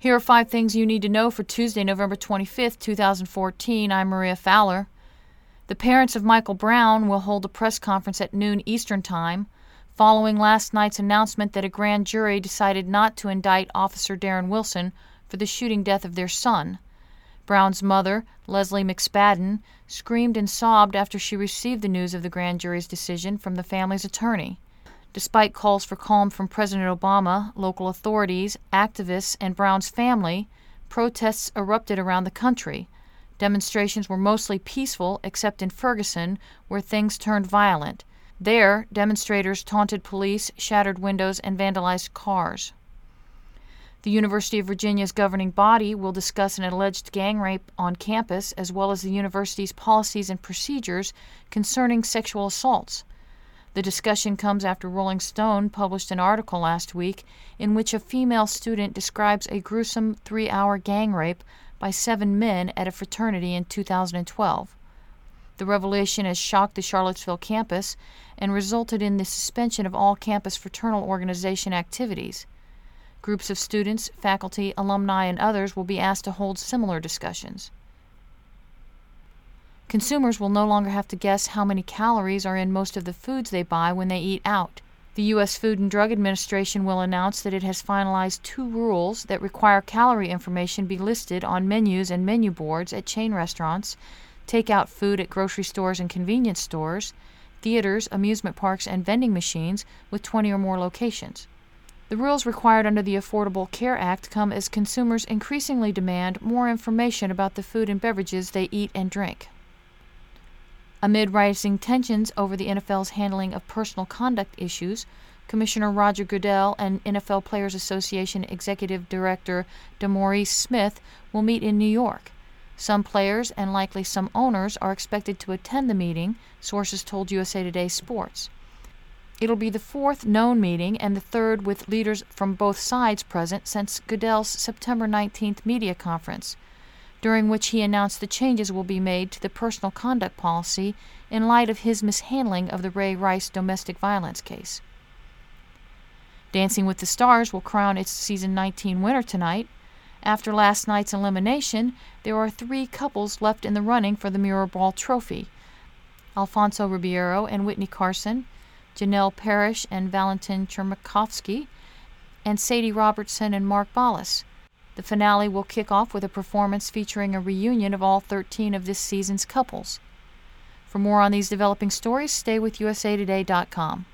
Here are five things you need to know for Tuesday, November 25th, 2014. I'm Maria Fowler. The parents of Michael Brown will hold a press conference at noon Eastern Time following last night's announcement that a grand jury decided not to indict Officer Darren Wilson for the shooting death of their son. Brown's mother, Lesley McSpadden, screamed and sobbed after she received the news of the grand jury's decision from the family's attorney. Despite calls for calm from President Obama, local authorities, activists, and Brown's family, protests erupted around the country. Demonstrations were mostly peaceful, except in Ferguson, where things turned violent. There, demonstrators taunted police, shattered windows, and vandalized cars. The University of Virginia's governing body will discuss an alleged gang rape on campus, as well as the university's policies and procedures concerning sexual assaults. The discussion comes after Rolling Stone published an article last week in which a female student describes a gruesome three hour gang rape by seven men at a fraternity in 2012. The revelation has shocked the Charlottesville campus and resulted in the suspension of all campus fraternal organization activities. Groups of students, faculty, alumni, and others will be asked to hold similar discussions. Consumers will no longer have to guess how many calories are in most of the foods they buy when they eat out. The U.S. Food and Drug Administration will announce that it has finalized two rules that require calorie information be listed on menus and menu boards at chain restaurants take-out food at grocery stores and convenience stores, theaters, amusement parks, and vending machines with 20 or more locations. The rules required under the Affordable Care Act come as consumers increasingly demand more information about the food and beverages they eat and drink. Amid rising tensions over the NFL's handling of personal conduct issues, Commissioner Roger Goodell and NFL Players Association Executive Director DeMaurice Smith will meet in New York. Some players and likely some owners are expected to attend the meeting, sources told USA Today Sports. It'll be the fourth known meeting and the third with leaders from both sides present since Goodell's September 19th media conference, during which he announced the changes will be made to the personal conduct policy in light of his mishandling of the Ray Rice domestic violence case. Dancing with the Stars will crown its season 19 winner tonight. After last night's elimination, there are three couples left in the running for the Mirrorball Trophy Alfonso Ribeiro and Witney Carson, Janel Parrish and Valentin Chmerkovskiy, and Sadie Robertson and Mark Ballas. The finale will kick off with a performance featuring a reunion of all 13 of this season's couples. For more on these developing stories, stay with usatoday.com.